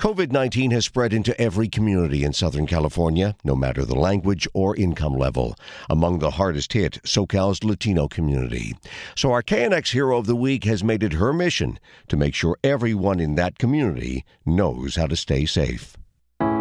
COVID 19 has spread into every community in Southern California, no matter the language or income level. Among the hardest hit, SoCal's Latino community. So our KNX Hero of the Week has made it her mission to make sure everyone in that community knows how to stay safe.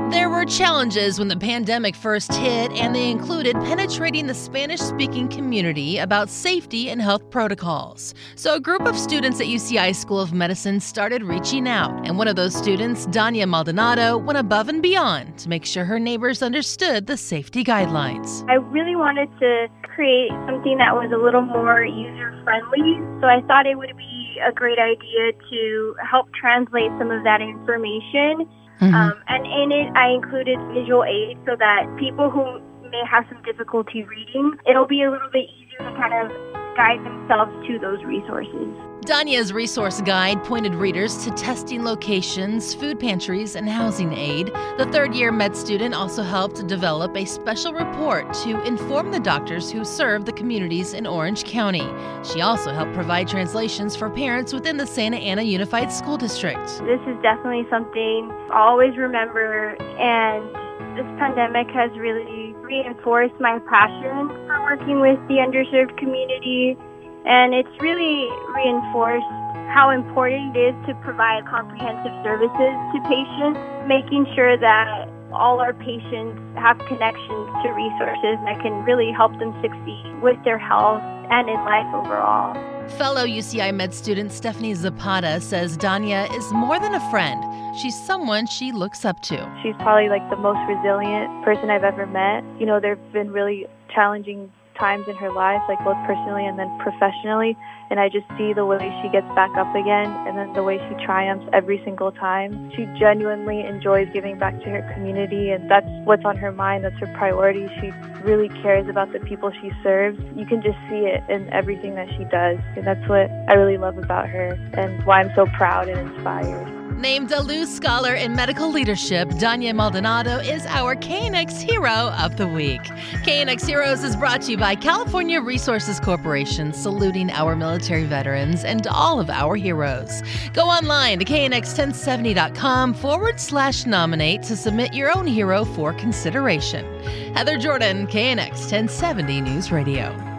There were challenges when the pandemic first hit, and they included penetrating the Spanish speaking community about safety and health protocols. So, a group of students at UCI School of Medicine started reaching out, and one of those students, Dania Maldonado, went above and beyond to make sure her neighbors understood the safety guidelines. I really wanted to create something that was a little more user friendly, so I thought it would be a great idea to help translate some of that information Mm-hmm. Um, and in it, I included visual aids so that people who may have some difficulty reading, it'll be a little bit easier to kind of guide themselves to those resources. Dania's resource guide pointed readers to testing locations, food pantries, and housing aid. The third year med student also helped develop a special report to inform the doctors who serve the communities in Orange County. She also helped provide translations for parents within the Santa Ana Unified School District. This is definitely something I'll always remember, and this pandemic has really reinforced my passion for working with the underserved community and it's really reinforced how important it is to provide comprehensive services to patients, making sure that all our patients have connections to resources that can really help them succeed with their health and in life overall. Fellow UCI med student Stephanie Zapata says Dania is more than a friend. She's someone she looks up to. She's probably like the most resilient person I've ever met. You know, there have been really challenging times in her life, like both personally and then professionally. And I just see the way she gets back up again and then the way she triumphs every single time. She genuinely enjoys giving back to her community, and that's what's on her mind. That's her priority. She really cares about the people she serves. You can just see it in everything that she does. And that's what I really love about her and why I'm so proud and inspired. Named a Luz Scholar in Medical Leadership, Dania Maldonado is our KNX Hero of the Week. KNX Heroes is brought to you by California Resources Corporation, saluting our military veterans and all of our heroes. Go online to knx1070.com forward slash nominate to submit your own hero for consideration. Heather Jordan, KNX 1070 News Radio.